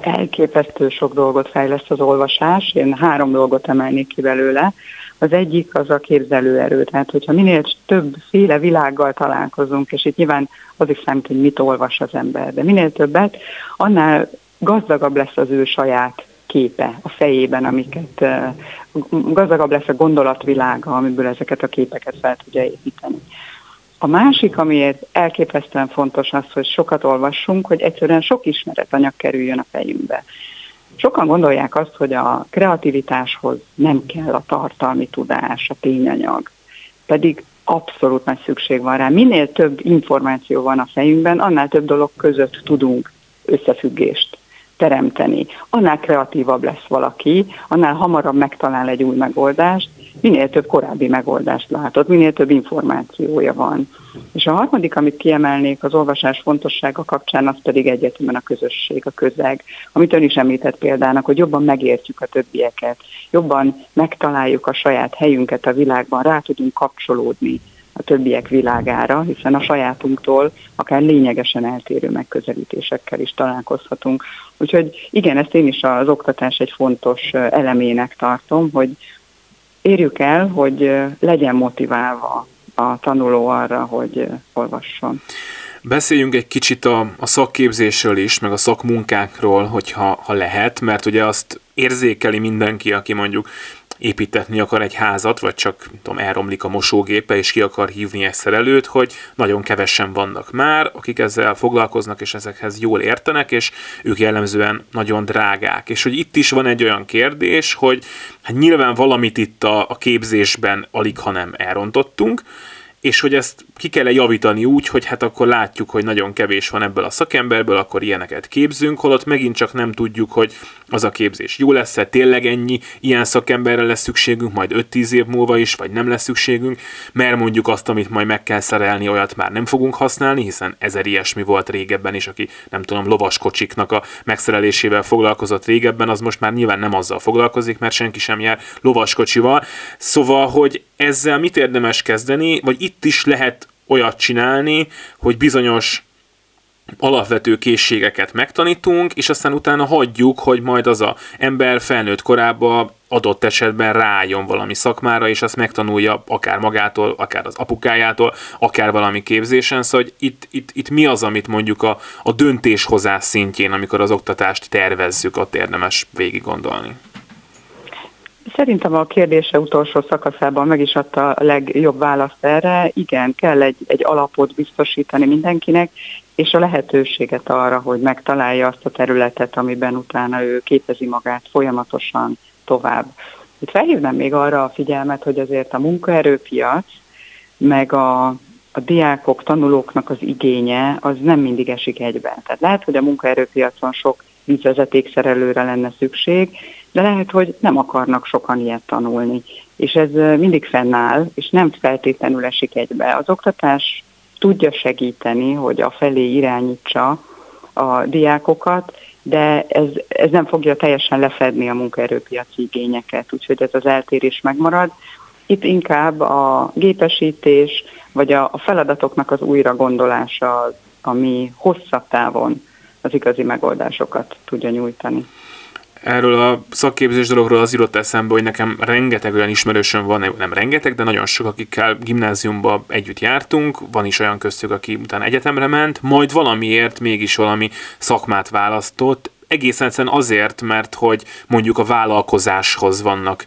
Elképesztő sok dolgot fejleszt az olvasás. Én három dolgot emelnék ki belőle. Az egyik az a képzelőerő, tehát hogyha minél többféle világgal találkozunk, és itt nyilván az is számít, hogy mit olvas az ember, de minél többet, annál gazdagabb lesz az ő saját képe a fejében, amiket gazdagabb lesz a gondolatvilága, amiből ezeket a képeket fel tudja építeni. A másik, amiért elképesztően fontos az, hogy sokat olvassunk, hogy egyszerűen sok ismeretanyag kerüljön a fejünkbe. Sokan gondolják azt, hogy a kreativitáshoz nem kell a tartalmi tudás, a tényanyag. Pedig abszolút nagy szükség van rá. Minél több információ van a fejünkben, annál több dolog között tudunk összefüggést teremteni. Annál kreatívabb lesz valaki, annál hamarabb megtalál egy új megoldást, minél több korábbi megoldást látott, minél több információja van. És a harmadik, amit kiemelnék az olvasás fontossága kapcsán, az pedig egyetemen a közösség, a közeg, amit ön is említett példának, hogy jobban megértjük a többieket, jobban megtaláljuk a saját helyünket a világban, rá tudunk kapcsolódni a többiek világára, hiszen a sajátunktól akár lényegesen eltérő megközelítésekkel is találkozhatunk. Úgyhogy igen, ezt én is az oktatás egy fontos elemének tartom, hogy érjük el, hogy legyen motiválva a tanuló arra, hogy olvasson. Beszéljünk egy kicsit a, a szakképzésről is, meg a szakmunkákról, hogyha ha lehet, mert ugye azt érzékeli mindenki, aki mondjuk építetni akar egy házat, vagy csak tudom, elromlik a mosógépe, és ki akar hívni egy szerelőt, hogy nagyon kevesen vannak már, akik ezzel foglalkoznak, és ezekhez jól értenek, és ők jellemzően nagyon drágák. És hogy itt is van egy olyan kérdés, hogy hát nyilván valamit itt a, a képzésben alig, ha nem elrontottunk, és hogy ezt ki kell javítani úgy, hogy hát akkor látjuk, hogy nagyon kevés van ebből a szakemberből, akkor ilyeneket képzünk, holott megint csak nem tudjuk, hogy az a képzés. Jó lesz-e, tényleg ennyi ilyen szakemberre lesz szükségünk, majd 5-10 év múlva is, vagy nem lesz szükségünk, mert mondjuk azt, amit majd meg kell szerelni, olyat már nem fogunk használni, hiszen ezer ilyesmi volt régebben is, aki nem tudom, lovaskocsiknak a megszerelésével foglalkozott régebben, az most már nyilván nem azzal foglalkozik, mert senki sem jár lovaskocsival. Szóval, hogy ezzel mit érdemes kezdeni, vagy itt is lehet olyat csinálni, hogy bizonyos alapvető készségeket megtanítunk, és aztán utána hagyjuk, hogy majd az a ember felnőtt korában adott esetben rájön valami szakmára, és azt megtanulja akár magától, akár az apukájától, akár valami képzésen, szóval hogy itt, itt, itt mi az, amit mondjuk a, a döntéshozás szintjén, amikor az oktatást tervezzük, ott érdemes végig gondolni. Szerintem a kérdése utolsó szakaszában meg is adta a legjobb választ erre. Igen, kell egy, egy alapot biztosítani mindenkinek, és a lehetőséget arra, hogy megtalálja azt a területet, amiben utána ő képezi magát folyamatosan tovább. Itt felhívnám még arra a figyelmet, hogy azért a munkaerőpiac, meg a, a diákok, tanulóknak az igénye, az nem mindig esik egyben. Tehát lehet, hogy a munkaerőpiacon sok vízvezetékszerelőre lenne szükség, de lehet, hogy nem akarnak sokan ilyet tanulni. És ez mindig fennáll, és nem feltétlenül esik egybe. Az oktatás tudja segíteni, hogy a felé irányítsa a diákokat, de ez, ez nem fogja teljesen lefedni a munkaerőpiaci igényeket, úgyhogy ez az eltérés megmarad. Itt inkább a gépesítés, vagy a, a feladatoknak az újra gondolása, ami hosszabb távon az igazi megoldásokat tudja nyújtani. Erről a szakképzés dologról az írott eszembe, hogy nekem rengeteg olyan ismerősöm van, nem rengeteg, de nagyon sok, akikkel gimnáziumba együtt jártunk, van is olyan köztük, aki utána egyetemre ment, majd valamiért mégis valami szakmát választott, egészen egyszerűen azért, mert hogy mondjuk a vállalkozáshoz vannak,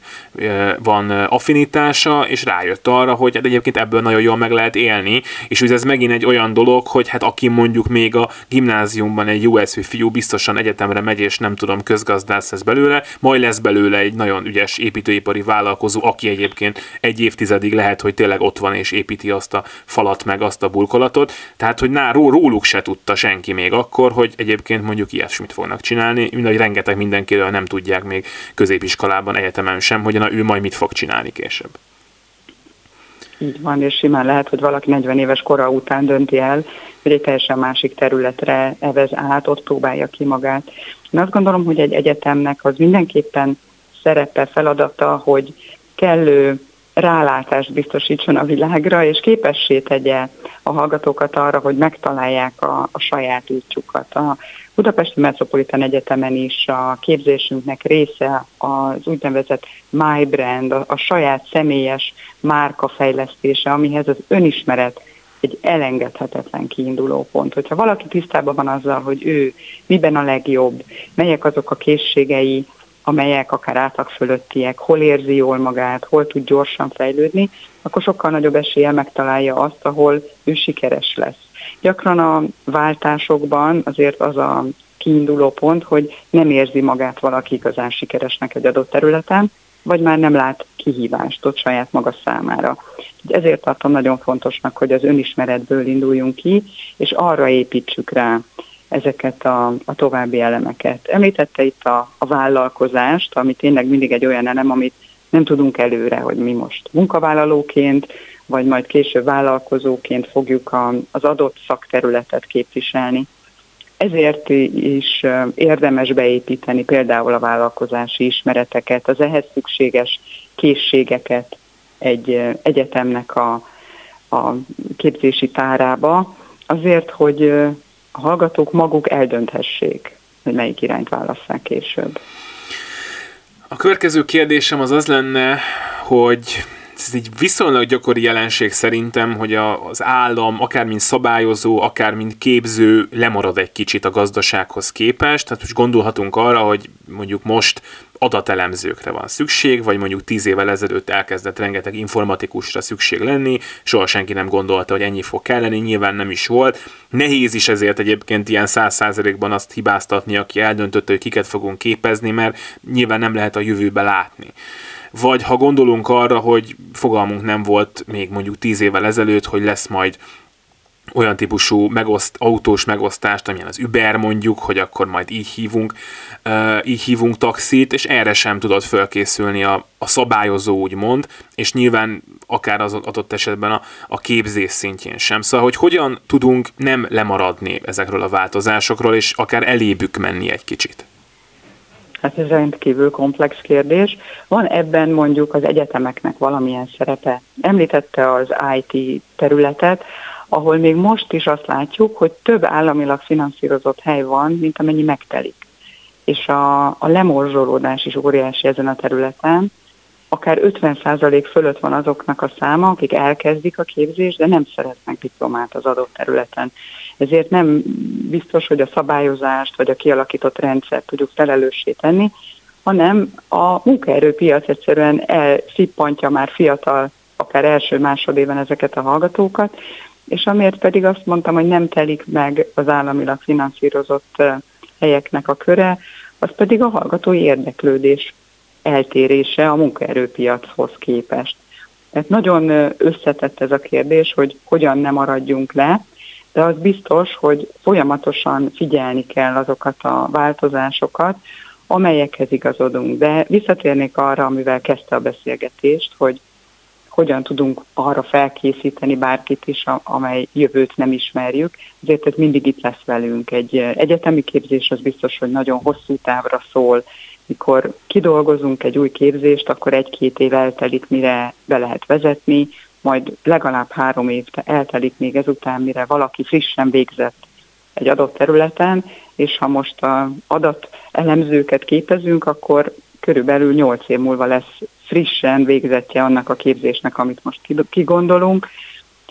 van affinitása, és rájött arra, hogy hát egyébként ebből nagyon jól meg lehet élni, és ugye ez megint egy olyan dolog, hogy hát aki mondjuk még a gimnáziumban egy eszű fiú biztosan egyetemre megy, és nem tudom, közgazdász lesz belőle, majd lesz belőle egy nagyon ügyes építőipari vállalkozó, aki egyébként egy évtizedig lehet, hogy tényleg ott van és építi azt a falat meg azt a burkolatot, tehát hogy ná, róluk se tudta senki még akkor, hogy egyébként mondjuk ilyesmit fognak csinálni csinálni, mind ahogy rengeteg mindenkiről nem tudják még középiskolában, egyetemen sem, hogy na ő majd mit fog csinálni később. Így van, és simán lehet, hogy valaki 40 éves kora után dönti el, hogy egy teljesen másik területre evez át, ott próbálja ki magát. Én azt gondolom, hogy egy egyetemnek az mindenképpen szerepe, feladata, hogy kellő rálátást biztosítson a világra, és képessé tegye a hallgatókat arra, hogy megtalálják a, a saját útjukat. A Budapesti Metropolitan Egyetemen is a képzésünknek része az úgynevezett My Brand, a, a saját személyes márka fejlesztése, amihez az önismeret egy elengedhetetlen kiinduló pont. Hogyha valaki tisztában van azzal, hogy ő miben a legjobb, melyek azok a készségei, amelyek akár átlag fölöttiek, hol érzi jól magát, hol tud gyorsan fejlődni, akkor sokkal nagyobb esélye megtalálja azt, ahol ő sikeres lesz. Gyakran a váltásokban azért az a kiinduló pont, hogy nem érzi magát valaki igazán sikeresnek egy adott területen, vagy már nem lát kihívást ott saját maga számára. Ezért tartom nagyon fontosnak, hogy az önismeretből induljunk ki, és arra építsük rá ezeket a, a további elemeket. Említette itt a, a vállalkozást, ami tényleg mindig egy olyan elem, amit nem tudunk előre, hogy mi most munkavállalóként, vagy majd később vállalkozóként fogjuk a, az adott szakterületet képviselni. Ezért is érdemes beépíteni például a vállalkozási ismereteket, az ehhez szükséges készségeket egy egyetemnek a, a képzési tárába, azért, hogy a hallgatók maguk eldönthessék, hogy melyik irányt válasszák később. A következő kérdésem az az lenne, hogy ez egy viszonylag gyakori jelenség szerintem, hogy a, az állam, akár mint szabályozó, akár mint képző lemarad egy kicsit a gazdasághoz képest. Tehát most gondolhatunk arra, hogy mondjuk most adatelemzőkre van szükség, vagy mondjuk tíz évvel ezelőtt elkezdett rengeteg informatikusra szükség lenni, soha senki nem gondolta, hogy ennyi fog kelleni, nyilván nem is volt. Nehéz is ezért egyébként ilyen száz százalékban azt hibáztatni, aki eldöntötte, hogy kiket fogunk képezni, mert nyilván nem lehet a jövőbe látni vagy ha gondolunk arra, hogy fogalmunk nem volt még mondjuk tíz évvel ezelőtt, hogy lesz majd olyan típusú megoszt, autós megosztást, amilyen az Uber mondjuk, hogy akkor majd így hívunk, uh, így hívunk taxit, és erre sem tudod fölkészülni a, a szabályozó, úgymond, és nyilván akár az adott esetben a, a képzés szintjén sem. Szóval, hogy hogyan tudunk nem lemaradni ezekről a változásokról, és akár elébük menni egy kicsit. Hát ez rendkívül komplex kérdés. Van ebben mondjuk az egyetemeknek valamilyen szerepe. Említette az IT területet, ahol még most is azt látjuk, hogy több államilag finanszírozott hely van, mint amennyi megtelik. És a, a lemorzsolódás is óriási ezen a területen, akár 50% fölött van azoknak a száma, akik elkezdik a képzést, de nem szeretnek diplomát az adott területen. Ezért nem biztos, hogy a szabályozást vagy a kialakított rendszert tudjuk felelőssé tenni, hanem a munkaerőpiac egyszerűen elszippantja már fiatal, akár első másodében ezeket a hallgatókat, és amiért pedig azt mondtam, hogy nem telik meg az államilag finanszírozott helyeknek a köre, az pedig a hallgatói érdeklődés eltérése a munkaerőpiachoz képest. Tehát nagyon összetett ez a kérdés, hogy hogyan nem maradjunk le, de az biztos, hogy folyamatosan figyelni kell azokat a változásokat, amelyekhez igazodunk. De visszatérnék arra, amivel kezdte a beszélgetést, hogy hogyan tudunk arra felkészíteni bárkit is, amely jövőt nem ismerjük. Ezért ez mindig itt lesz velünk. Egy egyetemi képzés az biztos, hogy nagyon hosszú távra szól, mikor kidolgozunk egy új képzést, akkor egy-két év eltelik, mire be lehet vezetni, majd legalább három év eltelik még ezután, mire valaki frissen végzett egy adott területen, és ha most a adat elemzőket képezünk, akkor körülbelül 8 év múlva lesz frissen végzetje annak a képzésnek, amit most kigondolunk.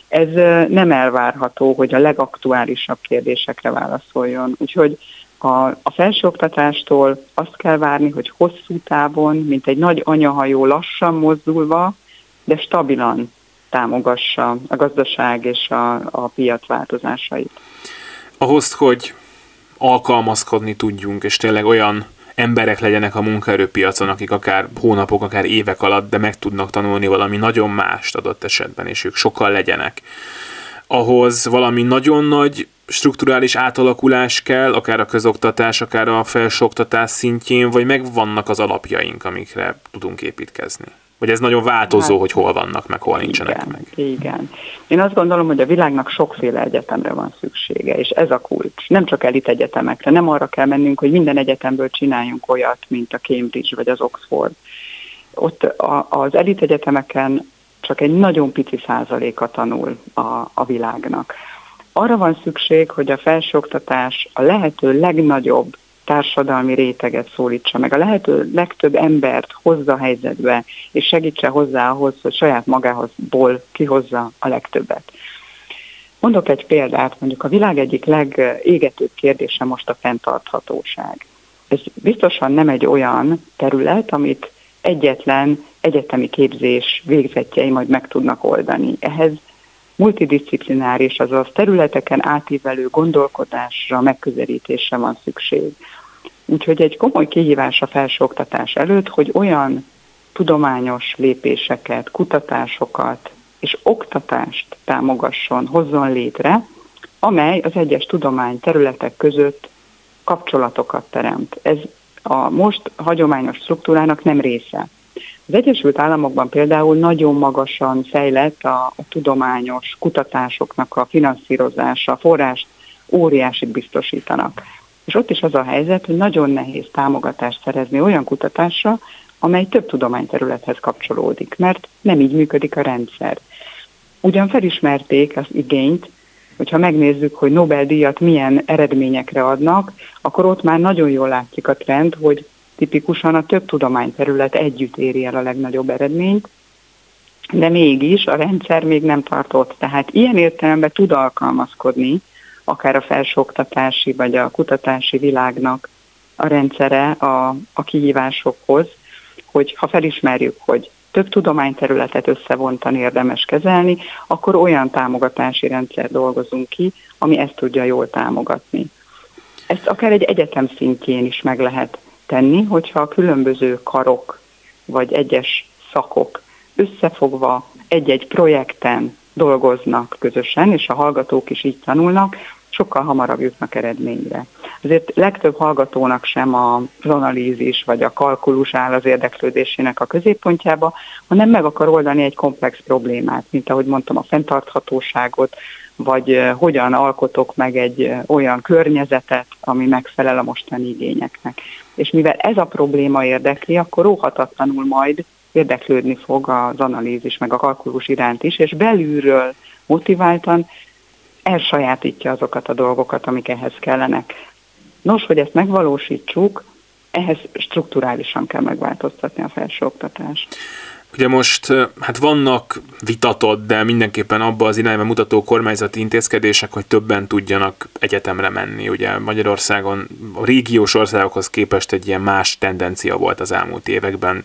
Ez nem elvárható, hogy a legaktuálisabb kérdésekre válaszoljon. Úgyhogy a, a felsőoktatástól azt kell várni, hogy hosszú távon, mint egy nagy anyahajó lassan mozdulva, de stabilan támogassa a gazdaság és a, a piac változásait. Ahhoz, hogy alkalmazkodni tudjunk, és tényleg olyan emberek legyenek a munkaerőpiacon, akik akár hónapok, akár évek alatt, de meg tudnak tanulni valami nagyon mást adott esetben, és ők sokkal legyenek. Ahhoz valami nagyon nagy strukturális átalakulás kell, akár a közoktatás, akár a felsőoktatás szintjén, vagy megvannak az alapjaink, amikre tudunk építkezni? Vagy ez nagyon változó, hát, hogy hol vannak, meg hol nincsenek igen, meg? Igen. Én azt gondolom, hogy a világnak sokféle egyetemre van szüksége, és ez a kulcs. Nem csak elit egyetemekre, nem arra kell mennünk, hogy minden egyetemből csináljunk olyat, mint a Cambridge vagy az Oxford. Ott a, az elit egyetemeken csak egy nagyon pici százaléka tanul a, a világnak. Arra van szükség, hogy a felsőoktatás a lehető legnagyobb társadalmi réteget szólítsa meg, a lehető legtöbb embert hozza helyzetbe, és segítse hozzá ahhoz, hogy saját magáhozból kihozza a legtöbbet. Mondok egy példát, mondjuk a világ egyik legégetőbb kérdése most a fenntarthatóság. Ez biztosan nem egy olyan terület, amit egyetlen egyetemi képzés végzetjei majd meg tudnak oldani. Ehhez multidisciplináris, azaz területeken átívelő gondolkodásra, megközelítésre van szükség. Úgyhogy egy komoly kihívás a felsőoktatás előtt, hogy olyan tudományos lépéseket, kutatásokat és oktatást támogasson, hozzon létre, amely az egyes tudomány területek között kapcsolatokat teremt. Ez a most hagyományos struktúrának nem része. Az Egyesült Államokban például nagyon magasan fejlett a, a tudományos kutatásoknak a finanszírozása, a forrást óriásit biztosítanak. És ott is az a helyzet, hogy nagyon nehéz támogatást szerezni olyan kutatásra, amely több tudományterülethez kapcsolódik, mert nem így működik a rendszer. Ugyan felismerték az igényt, hogyha megnézzük, hogy Nobel-díjat milyen eredményekre adnak, akkor ott már nagyon jól látszik a trend, hogy tipikusan a több tudományterület együtt éri el a legnagyobb eredményt, de mégis a rendszer még nem tartott. Tehát ilyen értelemben tud alkalmazkodni akár a felsőoktatási vagy a kutatási világnak a rendszere a, a kihívásokhoz, hogy ha felismerjük, hogy több tudományterületet összevontani érdemes kezelni, akkor olyan támogatási rendszer dolgozunk ki, ami ezt tudja jól támogatni. Ezt akár egy egyetem szintjén is meg lehet tenni, hogyha a különböző karok vagy egyes szakok összefogva egy-egy projekten dolgoznak közösen, és a hallgatók is így tanulnak, sokkal hamarabb jutnak eredményre. Azért legtöbb hallgatónak sem az analízis vagy a kalkulus áll az érdeklődésének a középpontjába, hanem meg akar oldani egy komplex problémát, mint ahogy mondtam, a fenntarthatóságot, vagy hogyan alkotok meg egy olyan környezetet, ami megfelel a mostani igényeknek. És mivel ez a probléma érdekli, akkor óhatatlanul majd érdeklődni fog az analízis meg a kalkulus iránt is, és belülről motiváltan elsajátítja azokat a dolgokat, amik ehhez kellenek. Nos, hogy ezt megvalósítsuk, ehhez strukturálisan kell megváltoztatni a felsőoktatást. Ugye most hát vannak vitatott, de mindenképpen abba az irányba mutató kormányzati intézkedések, hogy többen tudjanak egyetemre menni. Ugye Magyarországon a régiós országokhoz képest egy ilyen más tendencia volt az elmúlt években,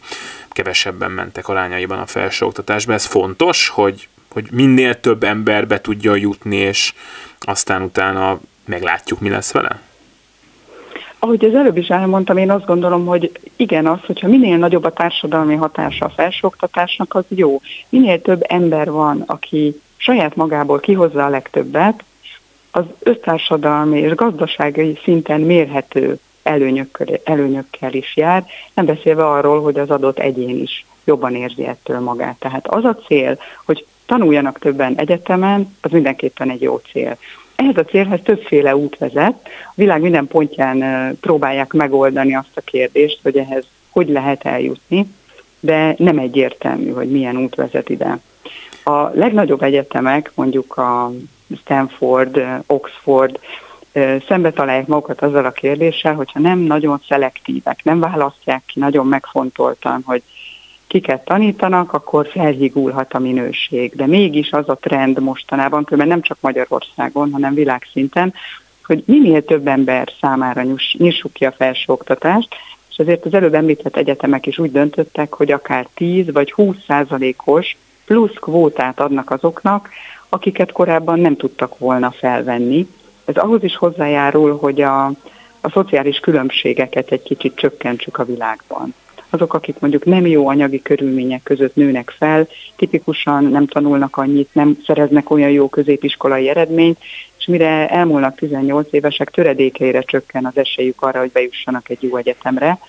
kevesebben mentek arányaiban a felsőoktatásba. Ez fontos, hogy, hogy minél több ember be tudja jutni, és aztán utána meglátjuk, mi lesz vele? Ahogy az előbb is elmondtam, én azt gondolom, hogy igen, az, hogyha minél nagyobb a társadalmi hatása a felsőoktatásnak, az jó. Minél több ember van, aki saját magából kihozza a legtöbbet, az össztársadalmi és gazdasági szinten mérhető előnyökkel, előnyökkel is jár, nem beszélve arról, hogy az adott egyén is jobban érzi ettől magát. Tehát az a cél, hogy tanuljanak többen egyetemen, az mindenképpen egy jó cél. Ehhez a célhez többféle út vezet. A világ minden pontján próbálják megoldani azt a kérdést, hogy ehhez hogy lehet eljutni, de nem egyértelmű, hogy milyen út vezet ide. A legnagyobb egyetemek, mondjuk a Stanford, Oxford, szembe találják magukat azzal a kérdéssel, hogyha nem nagyon szelektívek, nem választják ki nagyon megfontoltan, hogy kiket tanítanak, akkor felhigulhat a minőség. De mégis az a trend mostanában, különben nem csak Magyarországon, hanem világszinten, hogy minél több ember számára nyissuk ki a felsőoktatást, és ezért az előbb említett egyetemek is úgy döntöttek, hogy akár 10 vagy 20 százalékos plusz kvótát adnak azoknak, akiket korábban nem tudtak volna felvenni. Ez ahhoz is hozzájárul, hogy a, a szociális különbségeket egy kicsit csökkentsük a világban azok, akik mondjuk nem jó anyagi körülmények között nőnek fel, tipikusan nem tanulnak annyit, nem szereznek olyan jó középiskolai eredményt, és mire elmúlnak 18 évesek, töredékeire csökken az esélyük arra, hogy bejussanak egy jó egyetemre.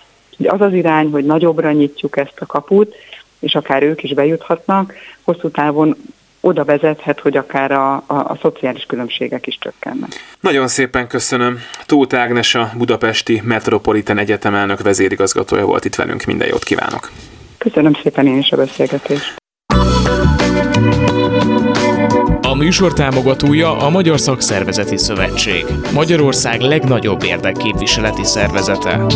Az az irány, hogy nagyobbra nyitjuk ezt a kaput, és akár ők is bejuthatnak, hosszú távon oda vezethet, hogy akár a, a, a szociális különbségek is csökkennek. Nagyon szépen köszönöm. Tóth Ágnes a Budapesti Metropolitan Egyetem elnök vezérigazgatója volt itt velünk. Minden jót kívánok! Köszönöm szépen én is a beszélgetést. A műsor támogatója a Magyar Szakszervezeti Szövetség, Magyarország legnagyobb érdekképviseleti szervezete.